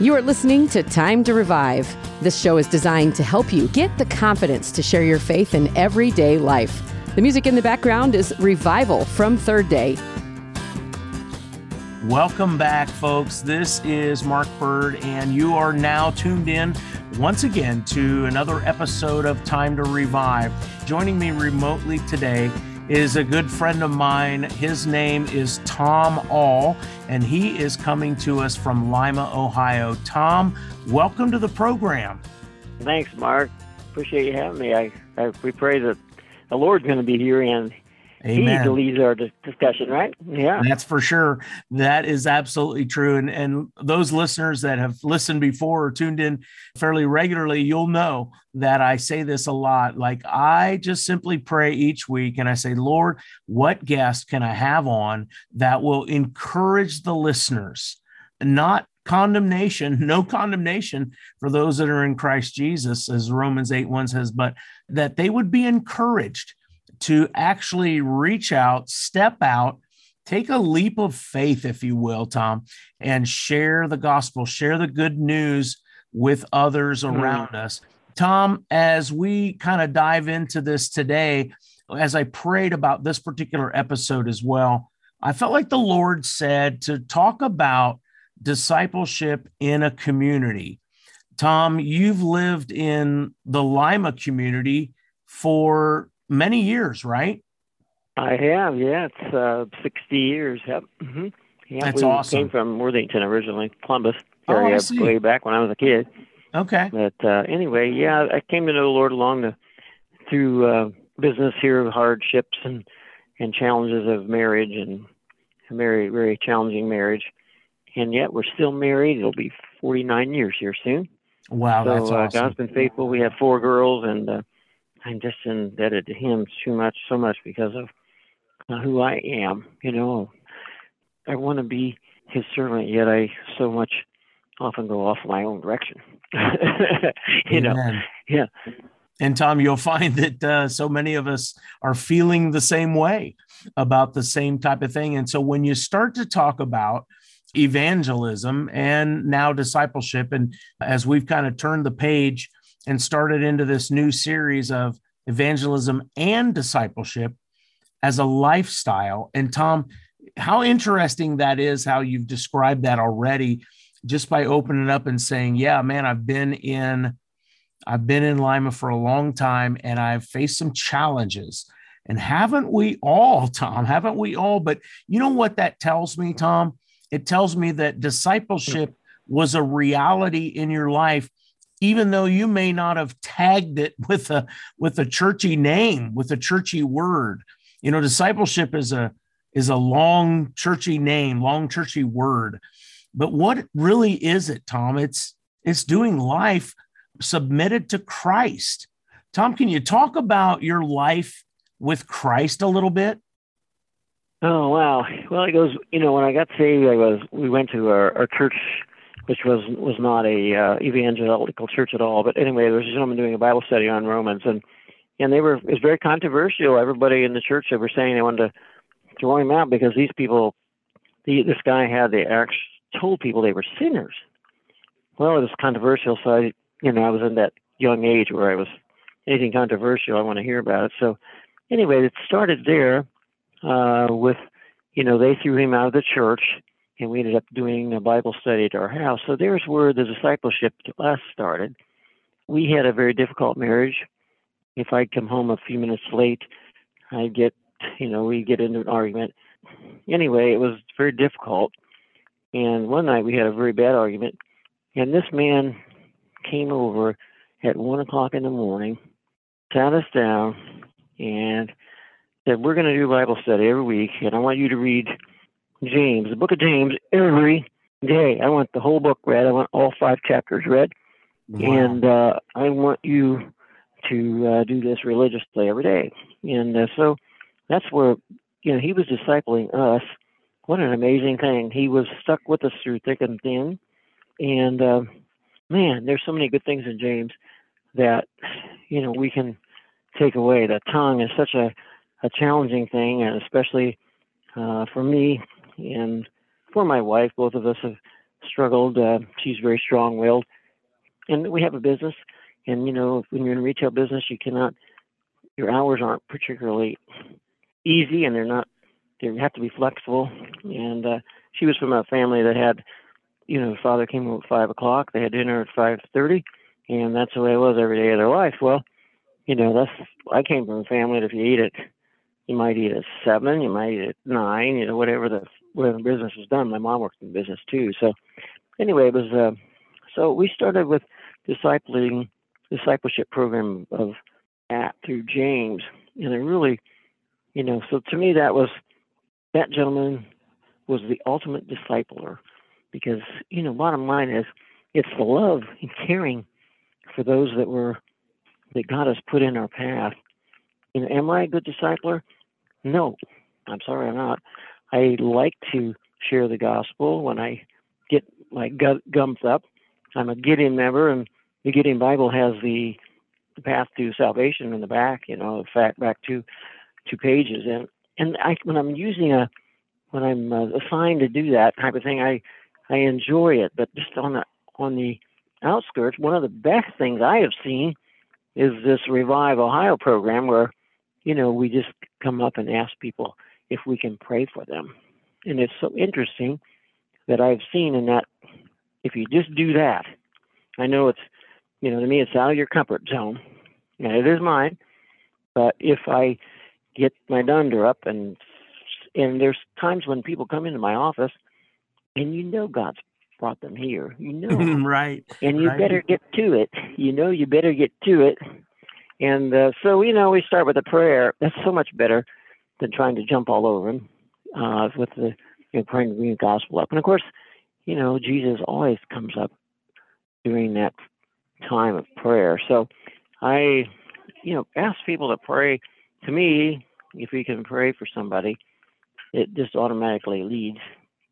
You are listening to Time to Revive. This show is designed to help you get the confidence to share your faith in everyday life. The music in the background is Revival from Third Day. Welcome back, folks. This is Mark Bird, and you are now tuned in once again to another episode of Time to Revive. Joining me remotely today is a good friend of mine. His name is Tom All, and he is coming to us from Lima, Ohio. Tom, welcome to the program. Thanks, Mark. Appreciate you having me. I, I we pray that the Lord's going to be here and Amen. He leads our discussion, right? Yeah, that's for sure. That is absolutely true. And and those listeners that have listened before or tuned in fairly regularly, you'll know that I say this a lot. Like I just simply pray each week, and I say, Lord, what guest can I have on that will encourage the listeners, not condemnation, no condemnation for those that are in Christ Jesus, as Romans 8 1 says, but that they would be encouraged to actually reach out, step out, take a leap of faith, if you will, Tom, and share the gospel, share the good news with others mm. around us. Tom, as we kind of dive into this today, as I prayed about this particular episode as well, I felt like the Lord said to talk about discipleship in a community. Tom, you've lived in the Lima community for many years, right? I have, yeah. It's uh, 60 years. Yep. Mm-hmm. Yeah, That's we awesome. came from Worthington originally, Columbus oh, area, oh, way back when I was a kid. Okay. But uh, anyway, yeah, I came to know the Lord along the through uh, business here, hardships and and challenges of marriage and a very very challenging marriage, and yet we're still married. It'll be 49 years here soon. Wow, so, that's awesome. Uh, God's been faithful. We have four girls, and uh, I'm just indebted to him too much, so much because of uh, who I am. You know, I want to be his servant, yet I so much often go off my own direction. you Amen. know, yeah. And Tom, you'll find that uh, so many of us are feeling the same way about the same type of thing. And so when you start to talk about evangelism and now discipleship, and as we've kind of turned the page and started into this new series of evangelism and discipleship as a lifestyle. And Tom, how interesting that is how you've described that already just by opening up and saying, "Yeah, man, I've been in I've been in Lima for a long time and I've faced some challenges." And haven't we all, Tom? Haven't we all? But you know what that tells me, Tom? It tells me that discipleship was a reality in your life even though you may not have tagged it with a with a churchy name with a churchy word. You know discipleship is a is a long churchy name long churchy word. But what really is it tom? It's it's doing life submitted to christ. Tom can you talk about your life with christ a little bit? Oh wow. Well it goes you know when i got saved i was we went to our, our church which was was not a uh, evangelical church at all. But anyway, there was a gentleman doing a Bible study on Romans, and and they were it was very controversial. Everybody in the church they were saying they wanted to throw him out because these people, the, this guy had the actually told people they were sinners. Well, it was controversial, so I you know I was in that young age where I was anything controversial I want to hear about it. So anyway, it started there uh, with you know they threw him out of the church and we ended up doing a Bible study at our house. So there's where the discipleship class started. We had a very difficult marriage. If I'd come home a few minutes late, I'd get, you know, we'd get into an argument. Anyway, it was very difficult. And one night we had a very bad argument, and this man came over at one o'clock in the morning, sat us down, and said, "We're going to do Bible study every week, and I want you to read James, the book of James, every day. I want the whole book read. I want all five chapters read. Wow. And uh, I want you to uh, do this religiously every day. And uh, so that's where, you know, he was discipling us. What an amazing thing. He was stuck with us through thick and thin. And uh, man, there's so many good things in James that, you know, we can take away. The tongue is such a, a challenging thing, and especially uh, for me, and for my wife, both of us have struggled. Uh, she's very strong-willed, and we have a business. And you know, when you're in retail business, you cannot. Your hours aren't particularly easy, and they're not. They have to be flexible. And uh, she was from a family that had, you know, father came home at five o'clock. They had dinner at five thirty, and that's the way it was every day of their life. Well, you know, that's I came from a family that if you eat it, you might eat at seven, you might eat at nine, you know, whatever the the business was done. My mom worked in business too, so anyway, it was. Uh, so we started with discipling discipleship program of at through James, and it really, you know, so to me that was that gentleman was the ultimate discipler because you know, bottom line is it's the love and caring for those that were that God has put in our path. You know, am I a good discipler? No, I'm sorry, I'm not. I like to share the gospel when I get my gut gums up. I'm a Gideon member, and the Gideon Bible has the, the path to salvation in the back. You know, in fact, back two two pages, and and I when I'm using a when I'm uh, assigned to do that type of thing, I I enjoy it. But just on the on the outskirts, one of the best things I have seen is this Revive Ohio program where, you know, we just come up and ask people if we can pray for them. And it's so interesting that I've seen in that if you just do that, I know it's, you know, to me it's out of your comfort zone, and it is mine. But if I get my dunder up and and there's times when people come into my office and you know God's brought them here. You know, right? And you right. better get to it. You know, you better get to it. And uh, so, you know, we start with a prayer. That's so much better than trying to jump all over them uh, with the you know, praying to bring the gospel up. And of course, you know, Jesus always comes up during that time of prayer. So I, you know, ask people to pray. To me, if we can pray for somebody, it just automatically leads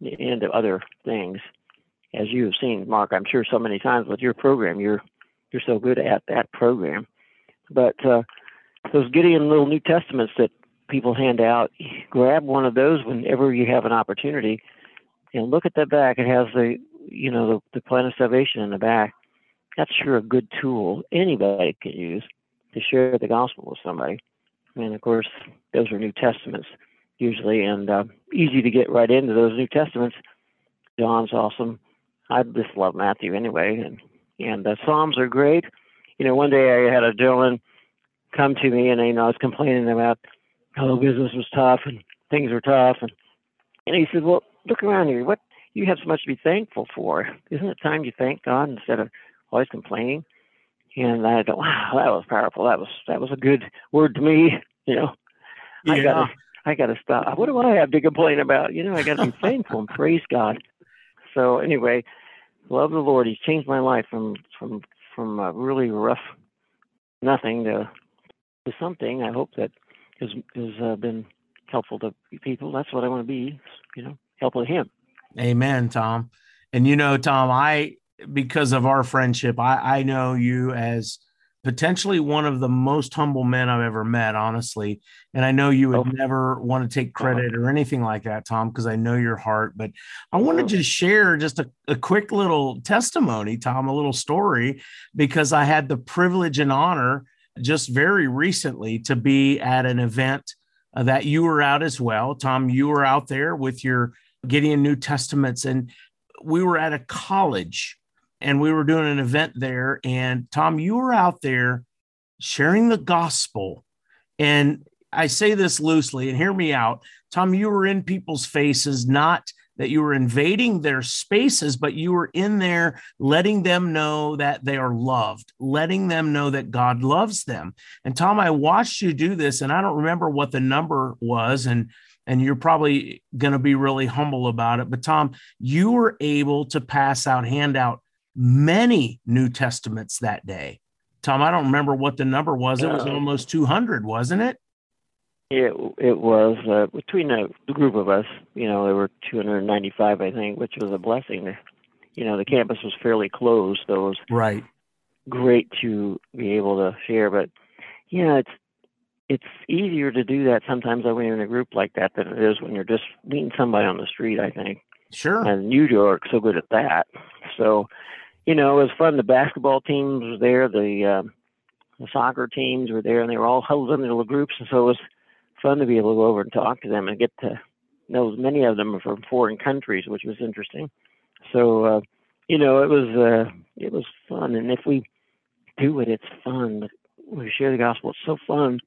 into other things as you have seen, Mark, I'm sure so many times with your program, you're you're so good at that program. But uh, those Gideon little New Testaments that people hand out, grab one of those whenever you have an opportunity, and look at the back. It has the you know the, the plan of salvation in the back. That's sure a good tool anybody can use to share the gospel with somebody. And of course, those are New Testaments usually, and uh, easy to get right into those New Testaments. John's awesome. I just love Matthew anyway, and and the Psalms are great. You know, one day I had a gentleman come to me, and you know, I was complaining about how business was tough and things were tough, and and he said, "Well, look around here. What you have so much to be thankful for? Isn't it time you thank God instead of always complaining?" And I thought, "Wow, that was powerful. That was that was a good word to me." You know, yeah. I gotta I gotta stop. What do I have to complain about? You know, I gotta be thankful and praise God. So anyway, love the Lord. He's changed my life from from from a really rough nothing to to something. I hope that has has uh, been helpful to people. That's what I want to be. You know, helpful to Him. Amen, Tom. And you know, Tom, I because of our friendship, I I know you as potentially one of the most humble men I've ever met, honestly. And I know you would oh. never want to take credit or anything like that, Tom, because I know your heart. But I want to just share just a, a quick little testimony, Tom, a little story, because I had the privilege and honor just very recently to be at an event uh, that you were out as well. Tom, you were out there with your Gideon New Testaments, and we were at a college and we were doing an event there. And Tom, you were out there sharing the gospel. And I say this loosely, and hear me out. Tom, you were in people's faces, not that you were invading their spaces, but you were in there letting them know that they are loved, letting them know that God loves them. And Tom, I watched you do this, and I don't remember what the number was. And and you're probably going to be really humble about it. But Tom, you were able to pass out, hand out many New Testaments that day. Tom, I don't remember what the number was. It was almost 200, wasn't it? It it was uh, between the, the group of us. You know, there were 295, I think, which was a blessing. You know, the campus was fairly closed, so it was right great to be able to share. But yeah, it's it's easier to do that sometimes when you're in a group like that than it is when you're just meeting somebody on the street. I think Sure. And New York so good at that. So, you know, it was fun. The basketball teams were there, the uh, the soccer teams were there, and they were all huddled in their little groups, and so it was fun to be able to go over and talk to them and get to know many of them are from foreign countries, which was interesting. So, uh, you know, it was uh, it was fun, and if we do it, it's fun. We share the gospel. It's so fun.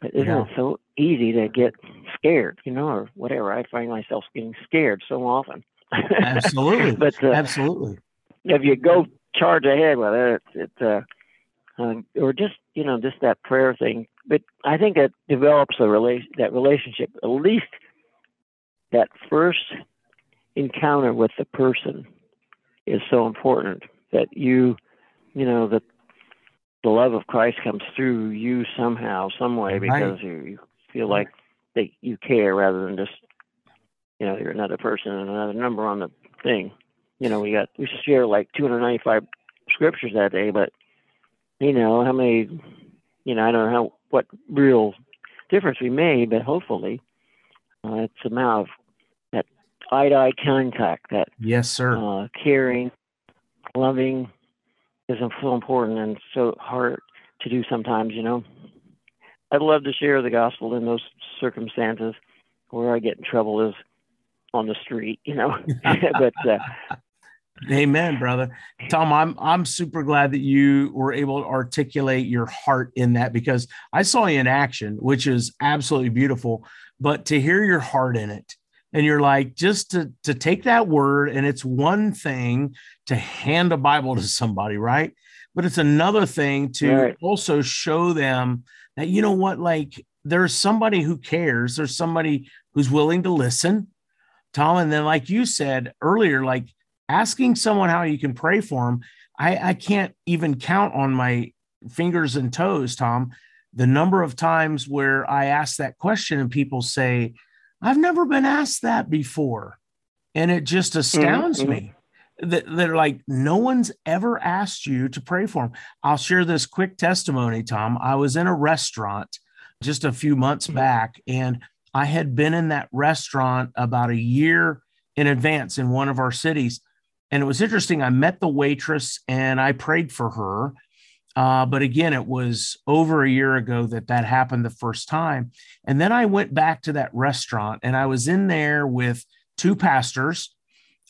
But isn't yeah. it so easy to get scared, you know, or whatever? I find myself getting scared so often. Absolutely. but uh, absolutely. If you go charge ahead with it, it, it uh, uh, or just you know just that prayer thing. But I think it develops a relation that relationship. At least that first encounter with the person is so important that you you know that the love of Christ comes through you somehow, some way, because right. you, you feel like that you care rather than just you know you're another person and another number on the thing. You know, we got we share like 295 scriptures that day, but you know, how many, you know, I don't know how, what real difference we made, but hopefully uh, it's the amount of that eye to eye contact, that yes, sir, uh, caring, loving is so important and so hard to do sometimes, you know. I'd love to share the gospel in those circumstances. Where I get in trouble is on the street, you know. but uh, Amen, brother. Tom, I'm I'm super glad that you were able to articulate your heart in that because I saw you in action, which is absolutely beautiful. But to hear your heart in it, and you're like, just to to take that word, and it's one thing to hand a Bible to somebody, right? But it's another thing to right. also show them that you know what, like there's somebody who cares, there's somebody who's willing to listen, Tom. And then, like you said earlier, like asking someone how you can pray for them, I, I can't even count on my fingers and toes, Tom, the number of times where I ask that question and people say, I've never been asked that before. And it just astounds mm-hmm. me that they're like, no one's ever asked you to pray for them. I'll share this quick testimony, Tom. I was in a restaurant just a few months mm-hmm. back, and I had been in that restaurant about a year in advance in one of our cities. And it was interesting. I met the waitress and I prayed for her. Uh, but again, it was over a year ago that that happened the first time. And then I went back to that restaurant and I was in there with two pastors.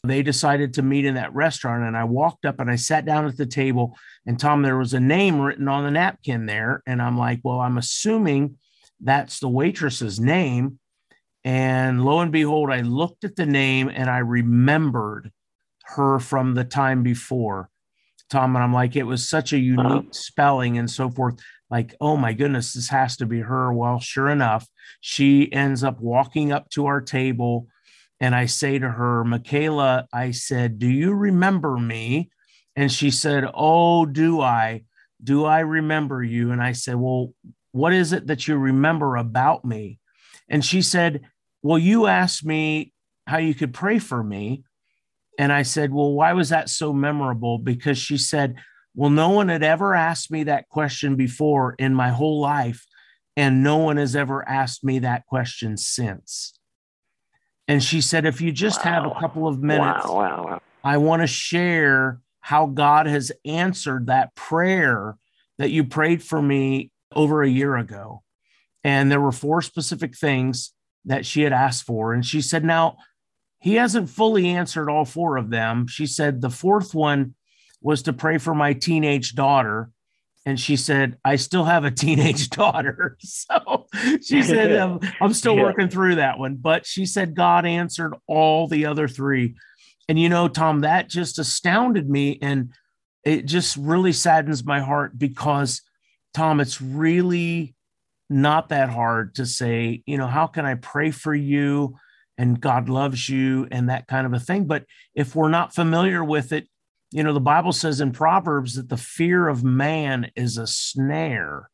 They decided to meet in that restaurant. And I walked up and I sat down at the table. And Tom, there was a name written on the napkin there. And I'm like, well, I'm assuming that's the waitress's name. And lo and behold, I looked at the name and I remembered her from the time before. Tom, and I'm like, it was such a unique uh-huh. spelling and so forth. Like, oh my goodness, this has to be her. Well, sure enough, she ends up walking up to our table. And I say to her, Michaela, I said, Do you remember me? And she said, Oh, do I? Do I remember you? And I said, Well, what is it that you remember about me? And she said, Well, you asked me how you could pray for me. And I said, Well, why was that so memorable? Because she said, Well, no one had ever asked me that question before in my whole life. And no one has ever asked me that question since. And she said, If you just wow. have a couple of minutes, wow, wow, I want to share how God has answered that prayer that you prayed for me over a year ago. And there were four specific things that she had asked for. And she said, Now, he hasn't fully answered all four of them. She said the fourth one was to pray for my teenage daughter. And she said, I still have a teenage daughter. So she said, I'm, I'm still yeah. working through that one. But she said, God answered all the other three. And, you know, Tom, that just astounded me. And it just really saddens my heart because, Tom, it's really not that hard to say, you know, how can I pray for you? And God loves you and that kind of a thing. But if we're not familiar with it, you know, the Bible says in Proverbs that the fear of man is a snare.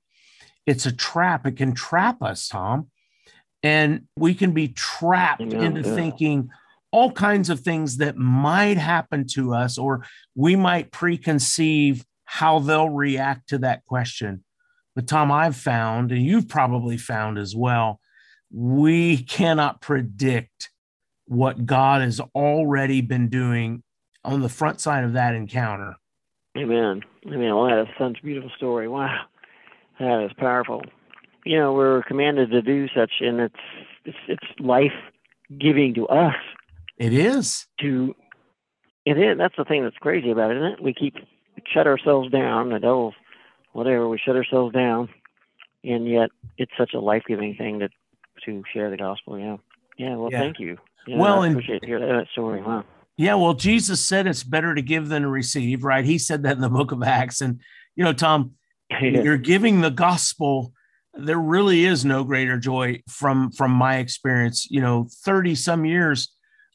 It's a trap. It can trap us, Tom. And we can be trapped yeah, into yeah. thinking all kinds of things that might happen to us, or we might preconceive how they'll react to that question. But, Tom, I've found, and you've probably found as well, we cannot predict what God has already been doing on the front side of that encounter. Amen. Amen. Well, that is such a beautiful story. Wow, that is powerful. You know, we're commanded to do such, and it's it's, it's life giving to us. It is. To it is. That's the thing that's crazy about it, isn't it? We keep shut ourselves down. The devil, whatever, we shut ourselves down, and yet it's such a life giving thing to to share the gospel. Yeah. Yeah. Well, yeah. thank you. Yeah, well, I appreciate and, that story. Wow. Yeah, well, Jesus said it's better to give than to receive, right? He said that in the book of Acts. And, you know, Tom, yeah. you're giving the gospel. There really is no greater joy from from my experience. You know, 30 some years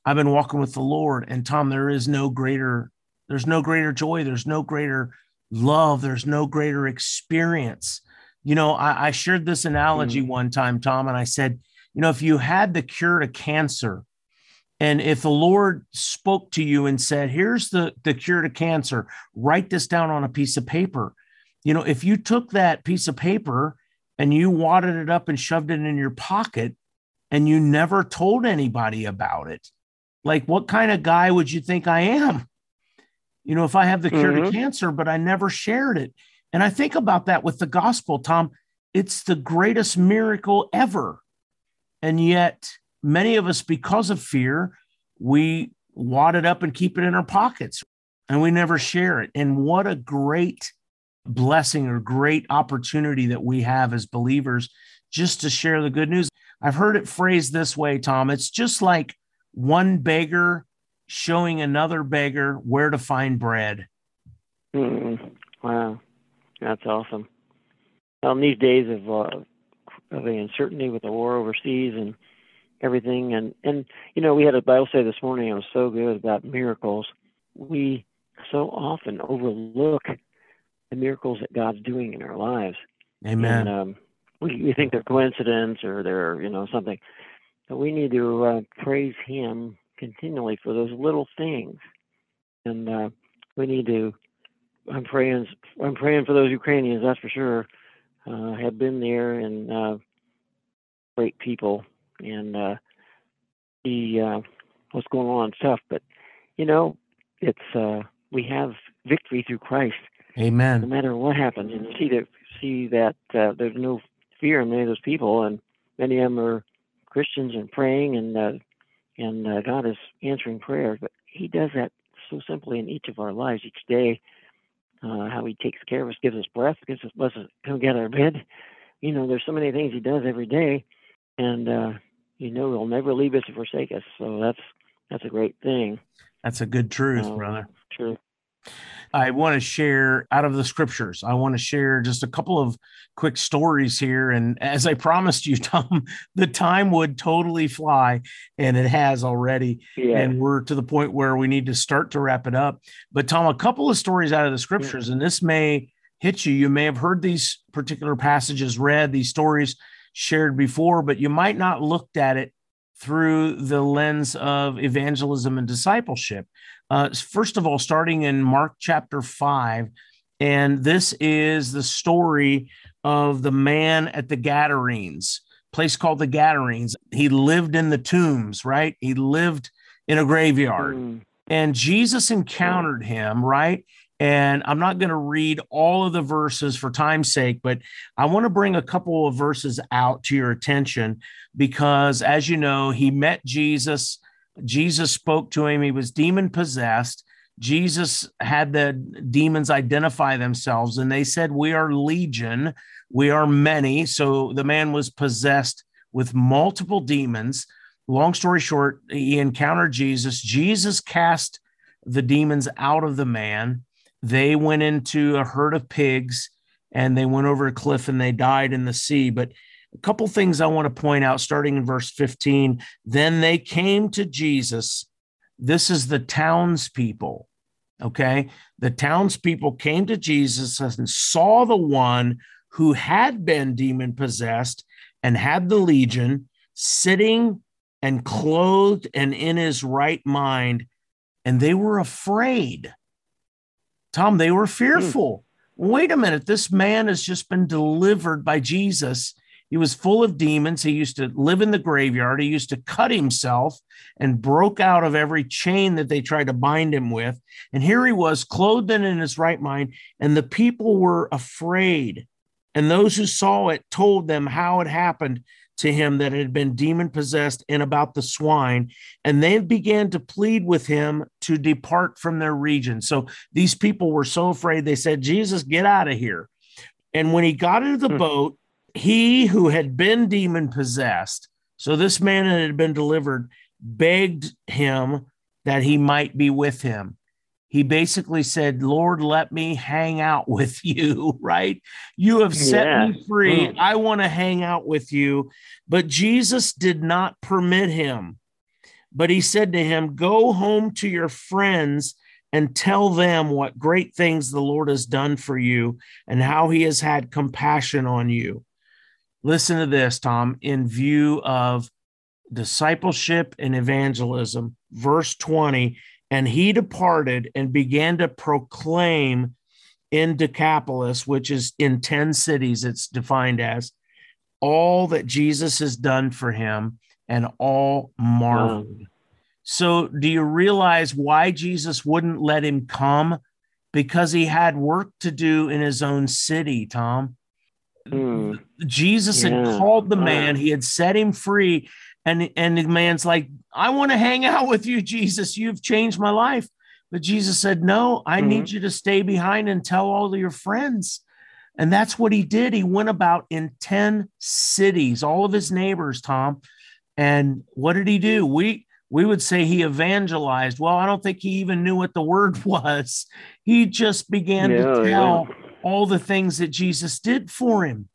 I've been walking with the Lord. And Tom, there is no greater, there's no greater joy, there's no greater love, there's no greater experience. You know, I, I shared this analogy mm. one time, Tom, and I said, you know, if you had the cure to cancer, and if the Lord spoke to you and said, here's the, the cure to cancer, write this down on a piece of paper. You know, if you took that piece of paper and you wadded it up and shoved it in your pocket and you never told anybody about it, like what kind of guy would you think I am? You know, if I have the cure mm-hmm. to cancer, but I never shared it. And I think about that with the gospel, Tom. It's the greatest miracle ever. And yet, many of us, because of fear, we wad it up and keep it in our pockets and we never share it. And what a great blessing or great opportunity that we have as believers just to share the good news. I've heard it phrased this way, Tom. It's just like one beggar showing another beggar where to find bread. Mm, wow, that's awesome. Well, in these days of uh, of the uncertainty with the war overseas and everything. And and you know, we had a Bible study this morning. It was so good about miracles. We so often overlook the miracles that God's doing in our lives. Amen. And, um, we, we think they're coincidence or they're you know something, but we need to uh, praise Him continually for those little things, and uh, we need to. I'm praying. I'm praying for those Ukrainians. That's for sure. Uh, have been there and uh, great people and uh, see uh, what's going on and stuff. But you know, it's uh, we have victory through Christ. Amen. No matter what happens, and you see that see that uh, there's no fear in many of those people, and many of them are Christians and praying, and uh, and uh, God is answering prayers. But He does that so simply in each of our lives each day. Uh, how He takes care of us, gives us breath, gives us lets us come get out of bed. You know, there's so many things He does every day, and uh, you know He'll never leave us or forsake us. So that's that's a great thing. That's a good truth, um, brother. True. I want to share out of the scriptures. I want to share just a couple of quick stories here. And as I promised you, Tom, the time would totally fly, and it has already. Yeah. And we're to the point where we need to start to wrap it up. But, Tom, a couple of stories out of the scriptures, yeah. and this may hit you. You may have heard these particular passages read, these stories shared before, but you might not looked at it through the lens of evangelism and discipleship. Uh, first of all, starting in Mark chapter 5, and this is the story of the man at the Gadarenes, place called the Gadarenes. He lived in the tombs, right? He lived in a graveyard. Mm. And Jesus encountered him, right? And I'm not going to read all of the verses for time's sake, but I want to bring a couple of verses out to your attention because, as you know, he met Jesus. Jesus spoke to him. He was demon possessed. Jesus had the demons identify themselves and they said, We are legion, we are many. So the man was possessed with multiple demons. Long story short, he encountered Jesus. Jesus cast the demons out of the man they went into a herd of pigs and they went over a cliff and they died in the sea. But a couple things I want to point out starting in verse 15. Then they came to Jesus. This is the townspeople. Okay. The townspeople came to Jesus and saw the one who had been demon possessed and had the legion sitting and clothed and in his right mind. And they were afraid. Tom, they were fearful. Mm. Wait a minute, this man has just been delivered by Jesus. He was full of demons. He used to live in the graveyard. He used to cut himself and broke out of every chain that they tried to bind him with. And here he was, clothed and in his right mind, and the people were afraid. And those who saw it told them how it happened to him that had been demon possessed and about the swine. And they began to plead with him to depart from their region. So these people were so afraid, they said, Jesus, get out of here. And when he got into the hmm. boat, he who had been demon possessed, so this man that had been delivered, begged him that he might be with him. He basically said, Lord, let me hang out with you, right? You have set yeah. me free. Mm. I want to hang out with you. But Jesus did not permit him. But he said to him, Go home to your friends and tell them what great things the Lord has done for you and how he has had compassion on you. Listen to this, Tom, in view of discipleship and evangelism, verse 20 and he departed and began to proclaim in Decapolis, which is in 10 cities, it's defined as, all that Jesus has done for him, and all marveled. Wow. So, do you realize why Jesus wouldn't let him come? Because he had work to do in his own city, Tom. Mm. Jesus yeah. had called the man, he had set him free, and and the man's like i want to hang out with you jesus. You've changed my life. But jesus said no i mm-hmm. need you to stay behind and tell all of your friends. And that's what he did. He went about in 10 cities all of his neighbors tom. And what did he do? We we would say he evangelized. Well i don't think he even knew what the word was. He just began yeah, to tell yeah. all the things that jesus did for him.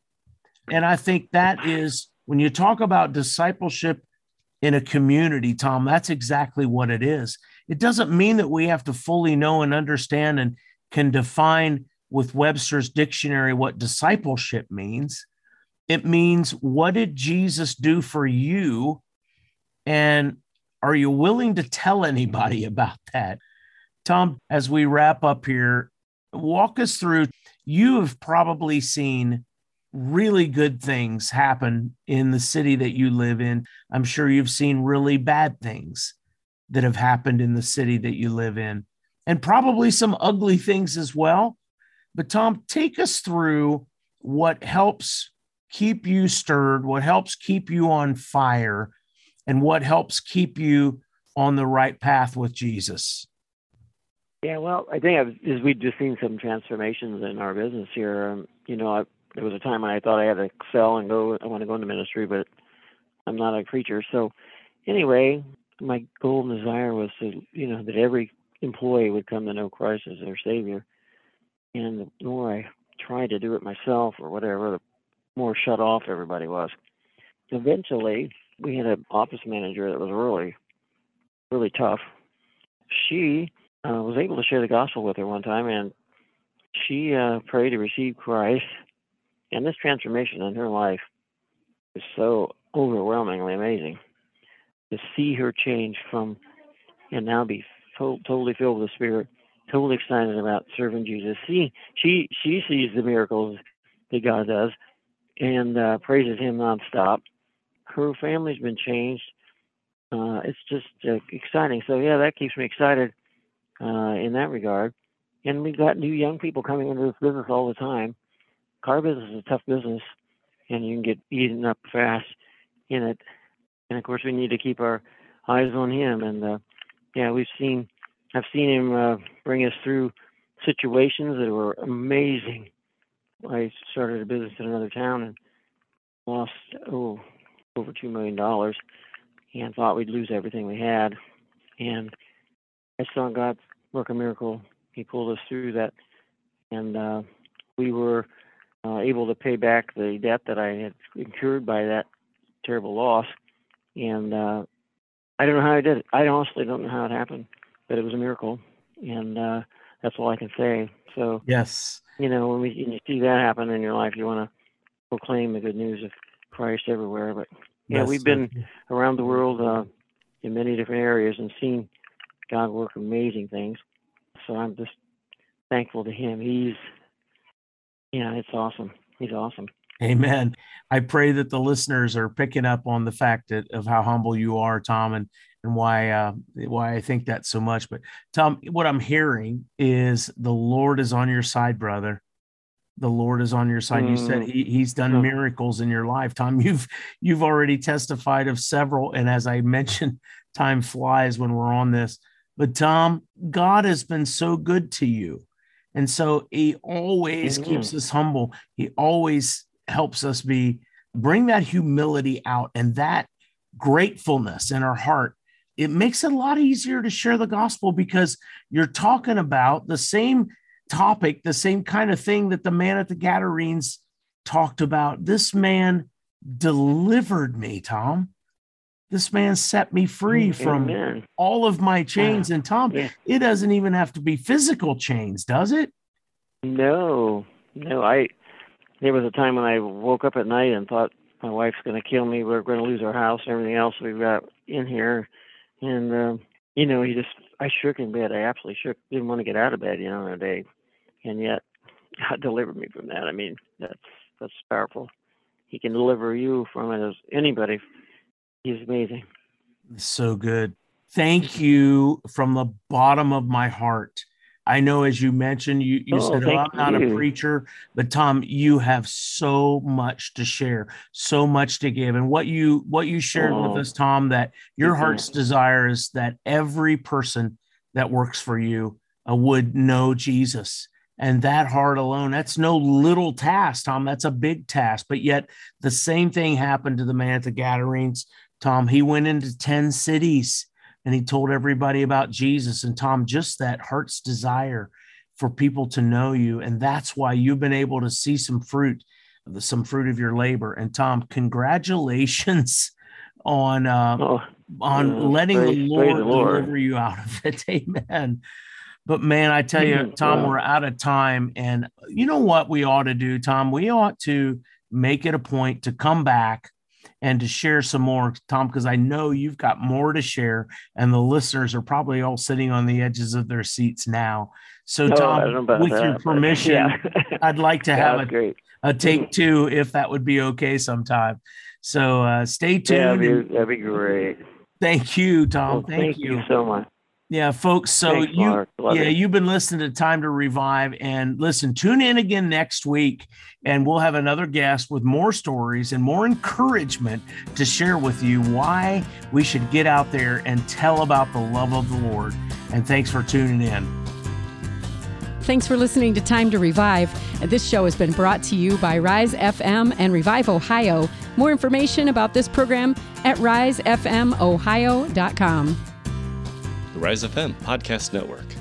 And i think that is when you talk about discipleship in a community, Tom, that's exactly what it is. It doesn't mean that we have to fully know and understand and can define with Webster's dictionary what discipleship means. It means what did Jesus do for you? And are you willing to tell anybody about that? Tom, as we wrap up here, walk us through. You have probably seen really good things happen in the city that you live in. I'm sure you've seen really bad things that have happened in the city that you live in, and probably some ugly things as well. But, Tom, take us through what helps keep you stirred, what helps keep you on fire, and what helps keep you on the right path with Jesus. Yeah, well, I think I've, as we've just seen some transformations in our business here. Um, you know, I've, there was a time when I thought I had to excel and go. I want to go into ministry, but I'm not a preacher. So anyway, my goal and desire was to, you know, that every employee would come to know Christ as their Savior. And the more I tried to do it myself or whatever, the more shut off everybody was. Eventually, we had an office manager that was really, really tough. She uh, was able to share the gospel with her one time, and she uh, prayed to receive Christ and this transformation in her life is so overwhelmingly amazing. To see her change from and now be to- totally filled with the Spirit, totally excited about serving Jesus. See, she she sees the miracles that God does and uh, praises Him nonstop. Her family's been changed. Uh, it's just uh, exciting. So yeah, that keeps me excited uh, in that regard. And we've got new young people coming into this business all the time car business is a tough business, and you can get eaten up fast in it. And of course, we need to keep our eyes on him. And uh, yeah, we've seen, I've seen him uh, bring us through situations that were amazing. I started a business in another town and lost oh over two million dollars, and thought we'd lose everything we had. And I saw God work a miracle. He pulled us through that, and uh, we were uh, able to pay back the debt that I had incurred by that terrible loss. And uh, I don't know how I did it. I honestly don't know how it happened, but it was a miracle, and uh, that's all I can say. So yes, you know, when, we, when you see that happen in your life, you want to proclaim the good news of Christ everywhere. But yeah, yes. we've been around the world uh, in many different areas and seen God work amazing things. So I'm just thankful to Him. He's yeah, it's awesome. He's awesome. Amen. I pray that the listeners are picking up on the fact that, of how humble you are, Tom, and and why uh, why I think that so much. But Tom, what I'm hearing is the Lord is on your side, brother. The Lord is on your side. Mm. You said mm. he, He's done mm. miracles in your life, Tom. You've you've already testified of several, and as I mentioned, time flies when we're on this. But Tom, God has been so good to you, and so He always mm. keeps us humble. He always helps us be bring that humility out and that gratefulness in our heart it makes it a lot easier to share the gospel because you're talking about the same topic, the same kind of thing that the man at the Gadarenes talked about. This man delivered me, Tom. This man set me free from Amen. all of my chains. And Tom, yeah. it doesn't even have to be physical chains, does it? No, no. I there was a time when I woke up at night and thought my wife's going to kill me. We're going to lose our house and everything else we've got in here. And um, you know, he just I shook in bed. I absolutely shook. Didn't want to get out of bed, you know, in a day. And yet, God delivered me from that. I mean, that's that's powerful. He can deliver you from it as anybody. He's amazing. So good. Thank you from the bottom of my heart I know, as you mentioned, you, you oh, said, oh, I'm not you. a preacher, but Tom, you have so much to share, so much to give. And what you what you shared oh. with us, Tom, that your mm-hmm. heart's desire is that every person that works for you uh, would know Jesus. And that heart alone, that's no little task, Tom. That's a big task. But yet the same thing happened to the man at the Gadarenes, Tom. He went into 10 cities and he told everybody about Jesus. And Tom, just that heart's desire for people to know you. And that's why you've been able to see some fruit, some fruit of your labor. And Tom, congratulations on uh, oh, on letting praise, the Lord, the Lord deliver you out of it. Amen. But man, I tell you, Tom, we're out of time. And you know what we ought to do, Tom? We ought to make it a point to come back and to share some more, Tom, because I know you've got more to share, and the listeners are probably all sitting on the edges of their seats now. So, oh, Tom, with that, your permission, yeah. I'd like to have a, a, take two if that would be okay sometime. So, uh, stay tuned. Yeah, that'd be, that'd be great. Thank you, Tom. Well, thank, thank you. you so much. Yeah, folks. So Thanks, you, yeah, it. you've been listening to Time to Revive, and listen, tune in again next week, and we'll have another guest with more stories and more encouragement to share with you why we should get out there and tell about the love of the Lord. And thanks for tuning in. Thanks for listening to Time to Revive. This show has been brought to you by Rise FM and Revive Ohio. More information about this program at risefmohio.com. Rise FM Podcast Network.